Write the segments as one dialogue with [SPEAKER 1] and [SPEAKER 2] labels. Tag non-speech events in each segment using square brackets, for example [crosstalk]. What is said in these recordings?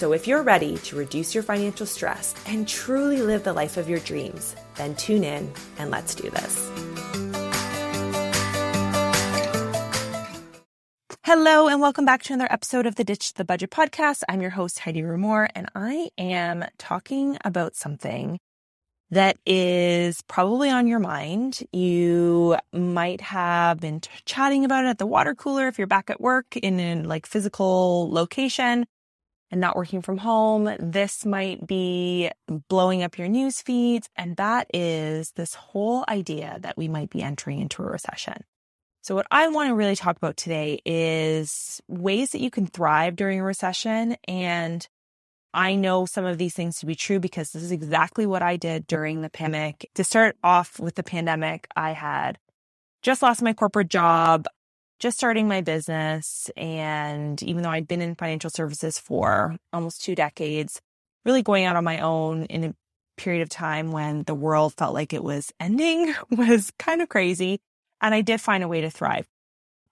[SPEAKER 1] So, if you're ready to reduce your financial stress and truly live the life of your dreams, then tune in and let's do this. Hello, and welcome back to another episode of the Ditch the Budget podcast. I'm your host, Heidi Rumohr, and I am talking about something that is probably on your mind. You might have been t- chatting about it at the water cooler if you're back at work in a like physical location and not working from home. This might be blowing up your news feeds. And that is this whole idea that we might be entering into a recession. So what I want to really talk about today is ways that you can thrive during a recession and I know some of these things to be true because this is exactly what I did during the pandemic. To start off with the pandemic, I had just lost my corporate job, just starting my business. And even though I'd been in financial services for almost two decades, really going out on my own in a period of time when the world felt like it was ending [laughs] was kind of crazy. And I did find a way to thrive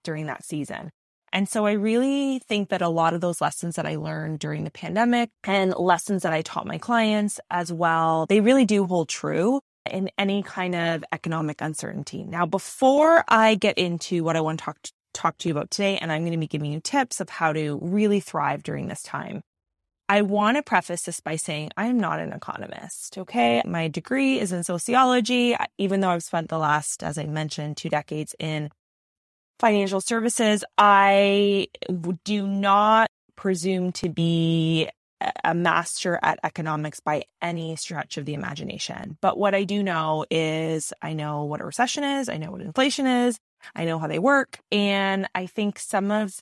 [SPEAKER 1] during that season. And so I really think that a lot of those lessons that I learned during the pandemic and lessons that I taught my clients as well, they really do hold true in any kind of economic uncertainty. Now, before I get into what I want to talk to, talk to you about today, and I'm going to be giving you tips of how to really thrive during this time. I want to preface this by saying I'm not an economist. Okay. My degree is in sociology, even though I've spent the last, as I mentioned, two decades in financial services, I do not presume to be a master at economics by any stretch of the imagination. But what I do know is I know what a recession is, I know what inflation is, I know how they work. And I think some of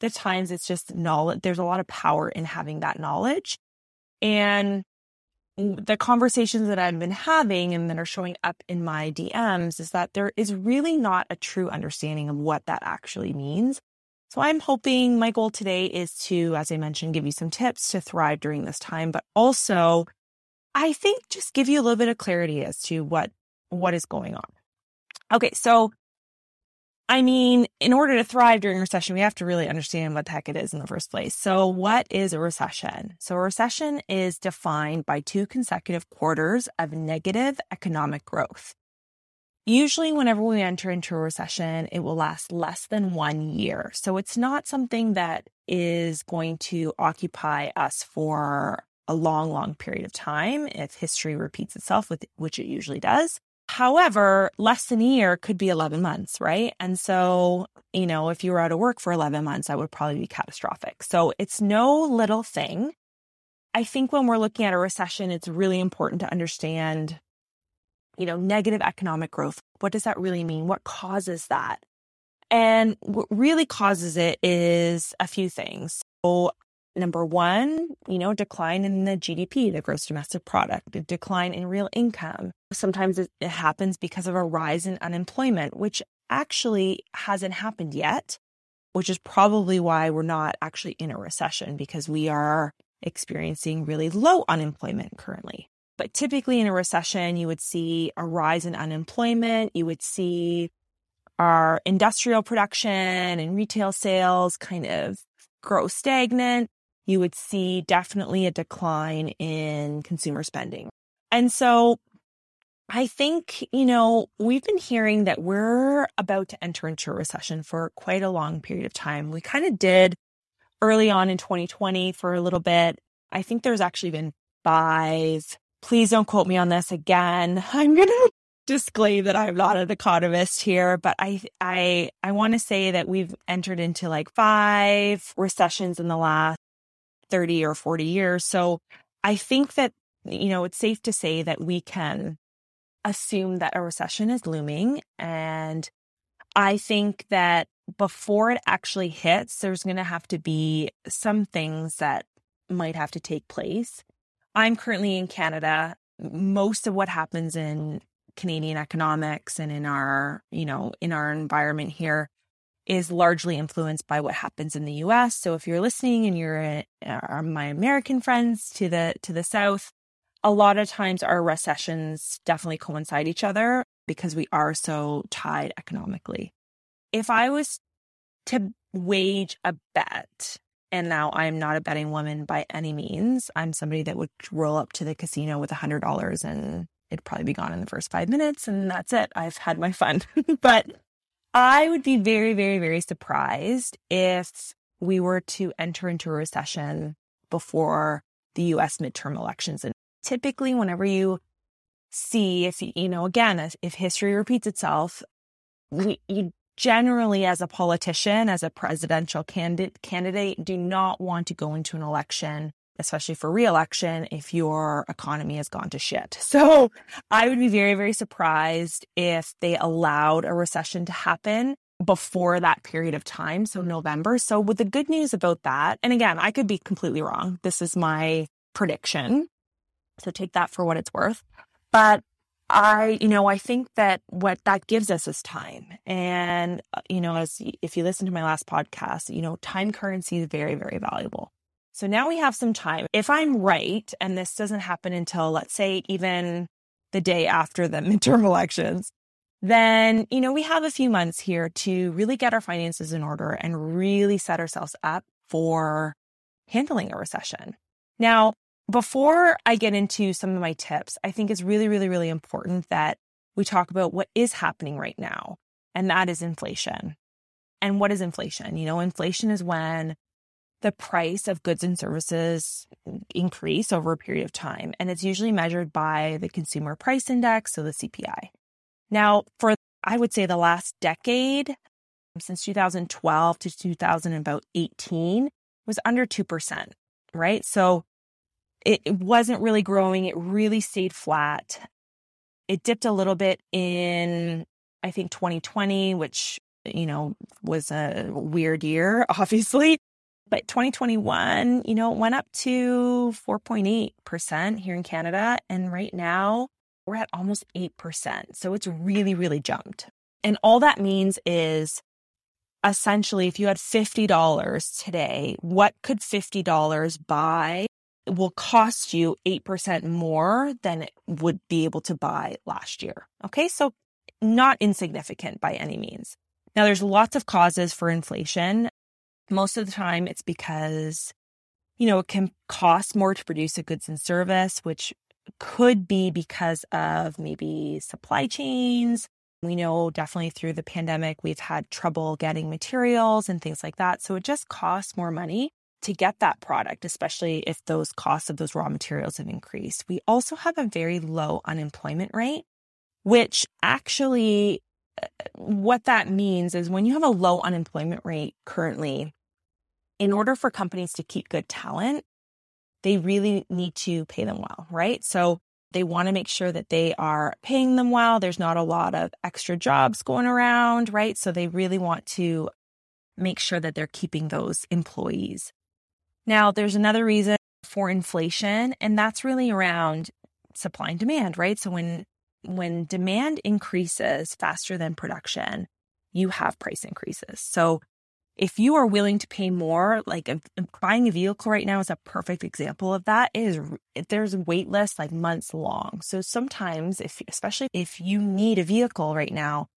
[SPEAKER 1] the times it's just knowledge, there's a lot of power in having that knowledge. And the conversations that I've been having and that are showing up in my DMs is that there is really not a true understanding of what that actually means. So I'm hoping my goal today is to, as I mentioned, give you some tips to thrive during this time, but also I think just give you a little bit of clarity as to what, what is going on. Okay. So I mean, in order to thrive during recession, we have to really understand what the heck it is in the first place. So, what is a recession? So, a recession is defined by two consecutive quarters of negative economic growth. Usually, whenever we enter into a recession, it will last less than one year. So, it's not something that is going to occupy us for a long, long period of time if history repeats itself, with, which it usually does. However, less than a year could be 11 months, right? And so, you know, if you were out of work for 11 months, that would probably be catastrophic. So it's no little thing. I think when we're looking at a recession, it's really important to understand, you know, negative economic growth. What does that really mean? What causes that? And what really causes it is a few things. So number one, you know, decline in the GDP, the gross domestic product, a decline in real income. Sometimes it, it happens because of a rise in unemployment, which actually hasn't happened yet, which is probably why we're not actually in a recession because we are experiencing really low unemployment currently. But typically in a recession, you would see a rise in unemployment. You would see our industrial production and retail sales kind of grow stagnant you would see definitely a decline in consumer spending. And so I think, you know, we've been hearing that we're about to enter into a recession for quite a long period of time. We kind of did early on in 2020 for a little bit. I think there's actually been five. Please don't quote me on this again. [laughs] I'm going to disclaim that I'm not an economist here, but I I I want to say that we've entered into like five recessions in the last 30 or 40 years. So I think that, you know, it's safe to say that we can assume that a recession is looming. And I think that before it actually hits, there's going to have to be some things that might have to take place. I'm currently in Canada. most of what happens in Canadian economics and in our, you know, in our environment here is largely influenced by what happens in the US. So if you're listening and you're uh, my American friends to the to the south, a lot of times our recessions definitely coincide each other because we are so tied economically. If I was to wage a bet, and now I'm not a betting woman by any means, I'm somebody that would roll up to the casino with a hundred dollars and it'd probably be gone in the first five minutes and that's it. I've had my fun. [laughs] but I would be very, very, very surprised if we were to enter into a recession before the US midterm elections. And typically, whenever you see, if you know, again, if history repeats itself, we, you generally, as a politician, as a presidential candidate, candidate, do not want to go into an election especially for reelection, if your economy has gone to shit. [laughs] So I would be very, very surprised if they allowed a recession to happen before that period of time. So November. So with the good news about that, and again, I could be completely wrong. This is my prediction. So take that for what it's worth. But I, you know, I think that what that gives us is time. And, uh, you know, as if you listen to my last podcast, you know, time currency is very, very valuable. So now we have some time. If I'm right, and this doesn't happen until, let's say, even the day after the [laughs] midterm elections, then, you know, we have a few months here to really get our finances in order and really set ourselves up for handling a recession. Now, before I get into some of my tips, I think it's really, really, really important that we talk about what is happening right now, and that is inflation. And what is inflation? You know, inflation is when the price of goods and services increase over a period of time. And it's usually measured by the consumer price index, so the CPI. Now, for I would say the last decade, since 2012 to 2018, was under 2%, right? So it, it wasn't really growing. It really stayed flat. It dipped a little bit in, I think, 2020, which, you know, was a weird year, [laughs] obviously. But 2021, you know, went up to 4.8% here in Canada. And right now we're at almost 8%. So it's really, really jumped. And all that means is essentially if you had $50 today, what could $50 buy? It will cost you 8% more than it would be able to buy last year. Okay. So not insignificant by any means. Now, there's lots of causes for inflation. Most of the time, it's because, you know, it can cost more to produce a goods and service, which could be because of maybe supply chains. We know definitely through the pandemic, we've had trouble getting materials and things like that. So it just costs more money to get that product, especially if those costs of those raw materials have increased. We also have a very low unemployment rate, which actually, uh, what that means is when you have a low unemployment rate currently, in order for companies to keep good talent, they really need to pay them well, right? So they want to make sure that they are paying them well. There's not a lot of extra jobs going around, right? So they really want to make sure that they're keeping those employees. Now, there's another reason for inflation, and that's really around supply and demand, right? So when when demand increases faster than production, you have price increases. So if you are willing to pay more, like buying a vehicle right now is a perfect example of that. It is there's wait lists like months long. So sometimes if especially if you need a vehicle right now,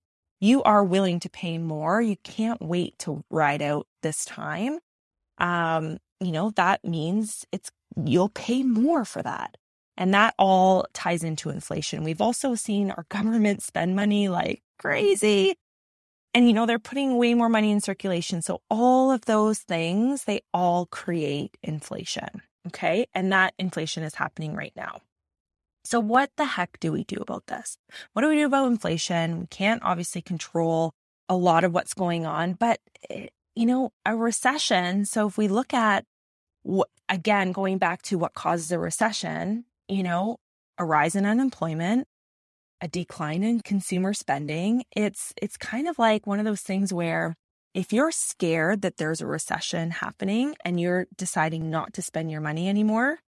[SPEAKER 1] you are willing to pay more. You can't wait to ride out this time. Um, you know, that means it's you'll pay more for that. And that all ties into inflation. We've also seen our government spend money like crazy and, you know, they're putting way more money in circulation. So all of those things, they all create inflation. Okay. And that inflation is happening right now. So what the heck do we do about this? What do we do about inflation? We can't obviously control a lot of what's going on, but eh, you know, a recession. So if we look at what, again, going back to what causes a recession, you know, a rise in unemployment, a decline in consumer spending. It's it's kind of like one of those things where if you're scared that there's a recession happening and you're deciding not to spend your money anymore,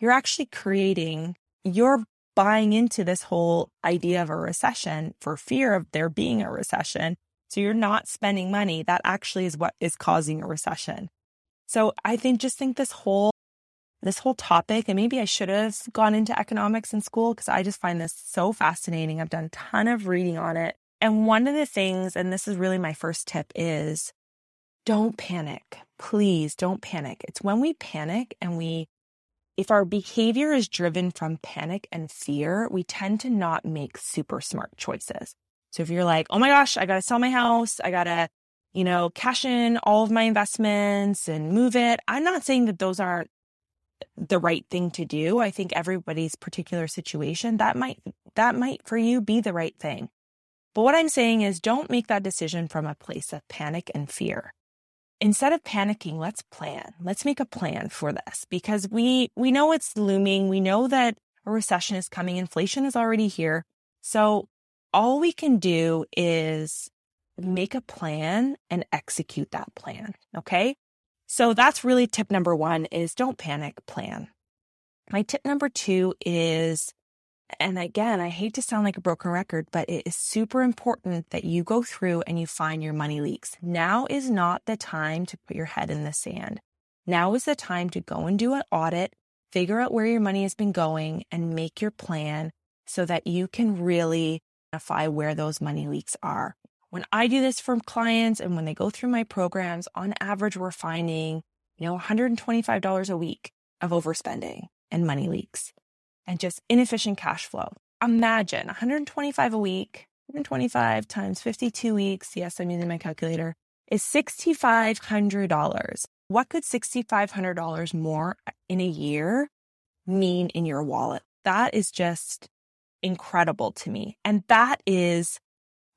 [SPEAKER 1] you're actually creating you're buying into this whole idea of a recession for fear of there being a recession. So you're not spending money. That actually is what is causing a recession. So I think just think this whole this whole topic and maybe I should have gone into economics in school because I just find this so fascinating. I've done a ton of reading on it. And one of the things and this is really my first tip is don't panic. Please don't panic. It's when we panic and we if our behavior is driven from panic and fear, we tend to not make super smart choices. So if you're like, oh my gosh, I got to sell my house, I got to, you know, cash in all of my investments and move it. I'm not saying that those aren't the right thing to do. I think everybody's particular situation that might, that might for you be the right thing. But what I'm saying is don't make that decision from a place of panic and fear instead of panicking, let's plan. Let's make a plan for this because we we know it's looming. We know that a recession is coming. Inflation is already here. So all we can do is make a plan and execute that plan, okay? So that's really tip number 1 is don't panic, plan. My tip number 2 is and again, I hate to sound like a broken record, but it is super important that you go through and you find your money leaks. Now is not the time to put your head in the sand. Now is the time to go and do an audit, figure out where your money has been going, and make your plan so that you can really identify where those money leaks are. When I do this for clients and when they go through my programs, on average, we're finding, you know, $125 a week of overspending and money leaks and just inefficient cash flow. Imagine 125 a week, 125 times 52 weeks. Yes, I'm using my calculator is $6,500. What could $6,500 more in a year mean in your wallet? That is just incredible to me. And that is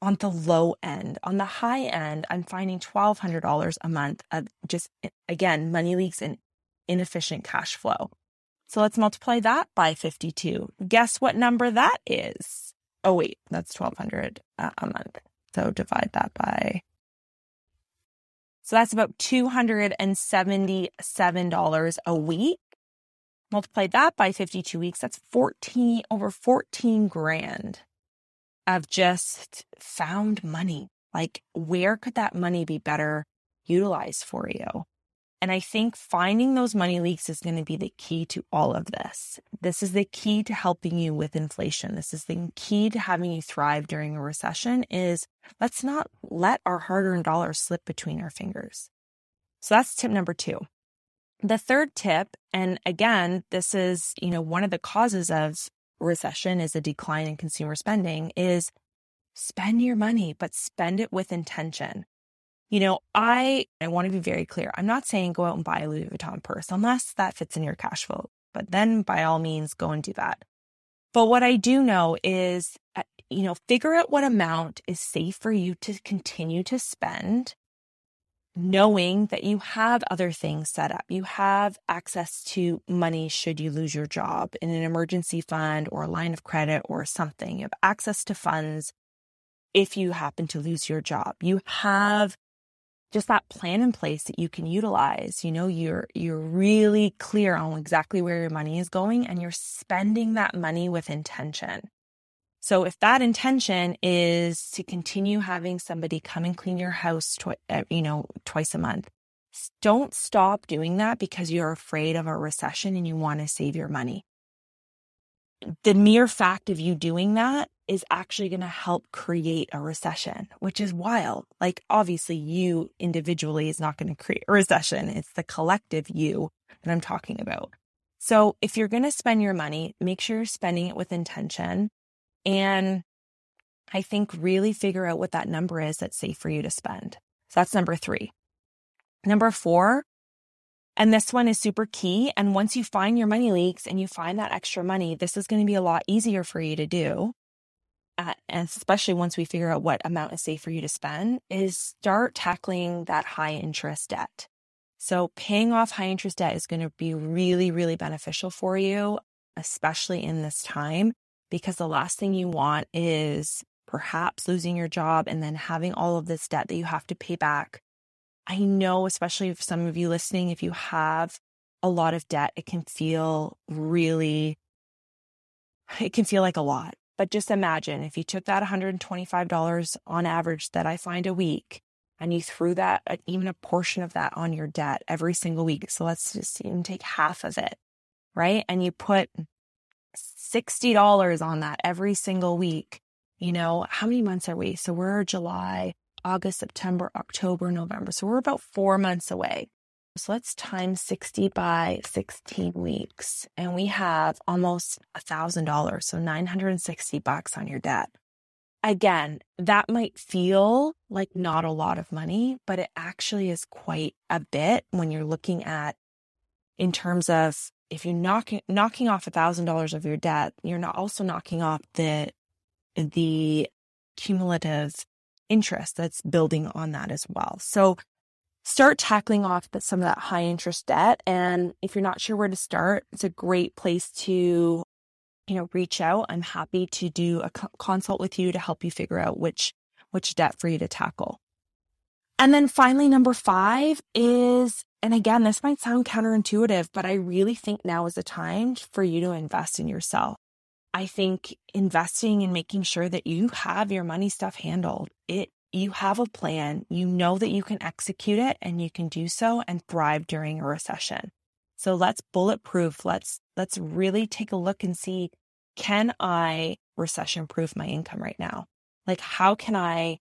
[SPEAKER 1] on the low end. On the high end, I'm finding $1,200 a month of just, again, money leaks and inefficient cash flow. So let's multiply that by 52. Guess what number that is? Oh, wait, that's 1200 uh, a month. So divide that by. So that's about $277 a week. Multiply that by 52 weeks. That's 14, over 14 grand of just found money. Like, where could that money be better utilized for you? And I think finding those money leaks is going to be the key to all of this. This is the key to helping you with inflation. This is the key to having you thrive during a recession is let's not let our hard-earned dollars slip between our fingers. So that's tip number 2. The third tip, and again, this is, you know, one of the causes of recession is a decline in consumer spending is spend your money, but spend it with intention. You know, I I want to be very clear. I'm not saying go out and buy a Louis Vuitton purse unless that fits in your cash flow. But then by all means go and do that. But what I do know is uh, you know, figure out what amount is safe for you to continue to spend knowing that you have other things set up. You have access to money should you lose your job in an emergency fund or a line of credit or something. You have access to funds if you happen to lose your job. You have just that plan in place that you can utilize you know you're you're really clear on exactly where your money is going and you're spending that money with intention so if that intention is to continue having somebody come and clean your house twi- uh, you know twice a month don't stop doing that because you're afraid of a recession and you want to save your money the mere fact of you doing that is actually going to help create a recession, which is wild. Like, obviously, you individually is not going to create a recession. It's the collective you that I'm talking about. So, if you're going to spend your money, make sure you're spending it with intention. And I think really figure out what that number is that's safe for you to spend. So, that's number three. Number four, and this one is super key. And once you find your money leaks and you find that extra money, this is going to be a lot easier for you to do. Uh, and especially once we figure out what amount is safe for you to spend, is start tackling that high interest debt. So paying off high interest debt is going to be really, really beneficial for you, especially in this time, because the last thing you want is perhaps losing your job and then having all of this debt that you have to pay back I know, especially if some of you listening, if you have a lot of debt, it can feel really it can feel like a lot. But just imagine if you took that $125 on average that I find a week and you threw that, uh, even a portion of that on your debt every single week. So let's just even take half of it, right? And you put $60 on that every single week. You know, how many months are we? So we're July, August, September, October, November. So we're about four months away. So let's times 60 by 16 weeks. And we have almost a thousand dollars. So 960 bucks on your debt. Again, that might feel like not a lot of money, but it actually is quite a bit when you're looking at in terms of if you're knocking knocking off a thousand dollars of your debt, you're not also knocking off the the cumulative interest that's building on that as well. So start tackling off some of that high interest debt. And if you're not sure where to start, it's a great place to, you know, reach out. I'm happy to do a consult with you to help you figure out which, which debt for you to tackle. And then finally, number five is, and again, this might sound counterintuitive, but I really think now is the time for you to invest in yourself. I think investing and making sure that you have your money stuff handled, it you have a plan, you know that you can execute it and you can do so and thrive during a recession. So let's bulletproof. Let's let's really take a look and see can I recession proof my income right now? Like how can I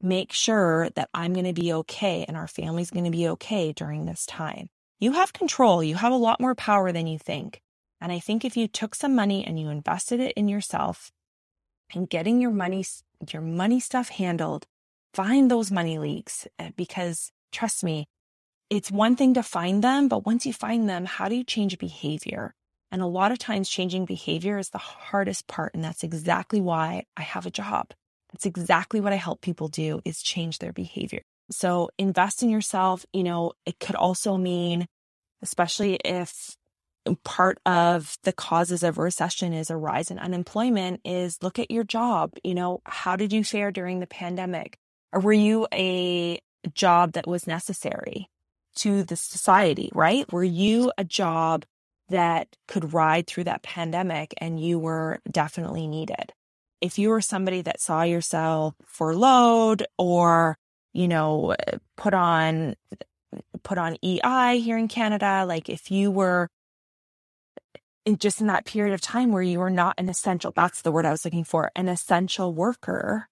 [SPEAKER 1] make sure that I'm going to be okay and our family's going to be okay during this time? You have control. You have a lot more power than you think. And I think if you took some money and you invested it in yourself and getting your money your money stuff handled find those money leaks eh, because trust me, it's one thing to find them, but once you find them, how do you change behavior? And a lot of times changing behavior is the hardest part. And that's exactly why I have a job. That's exactly what I help people do is change their behavior. So invest in yourself. You know, it could also mean, especially if part of the causes of recession is a rise in unemployment is look at your job. You know, how did you fare during the pandemic? Or were you a job that was necessary to the society, right? Were you a job that could ride through that pandemic and you were definitely needed? If you were somebody that saw yourself furloughed or, you know, put on put on EI here in Canada, like if you were in just in that period of time where you were not an essential, that's the word I was looking for, an essential worker,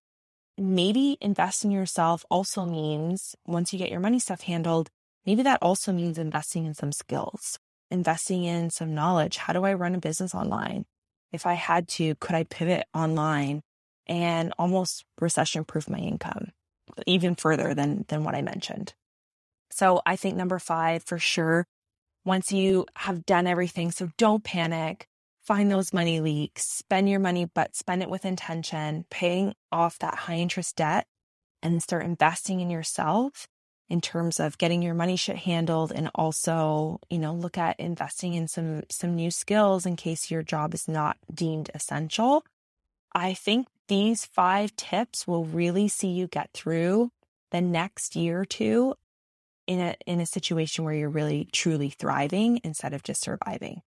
[SPEAKER 1] maybe invest in yourself also means once you get your money stuff handled, maybe that also means investing in some skills, investing in some knowledge. How do I run a business online? If I had to, could I pivot online and almost recession proof my income even further than, than what I mentioned? So I think number five for sure, once you have done everything, so don't panic. Find those money leaks, spend your money, but spend it with intention, paying off that high interest debt and start investing in yourself in terms of getting your money shit handled and also, you know, look at investing in some some new skills in case your job is not deemed essential. I think these 5 tips will really see you get through the next year or two in a in a situation where you're really truly thriving instead of just surviving.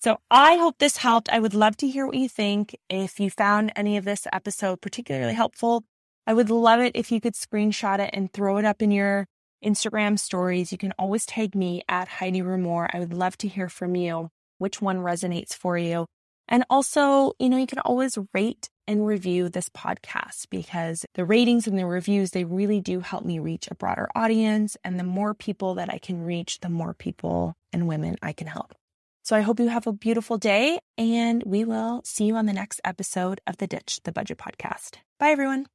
[SPEAKER 1] So I hope this helped. I would love to hear what you think. If you found any of this episode particularly helpful, I would love it if you could screenshot it and throw it up in your Instagram stories. You can always tag me at Heidi Rumohr. I would love to hear from you which one resonates for you. And also, you know, you can always rate and review this podcast because the ratings and the reviews, they really do help me reach a broader audience. And the more people that I can reach, the more people and women I can help. So I hope you have a beautiful day and we will see you on the next episode of the Ditch the Budget podcast. Bye, everyone.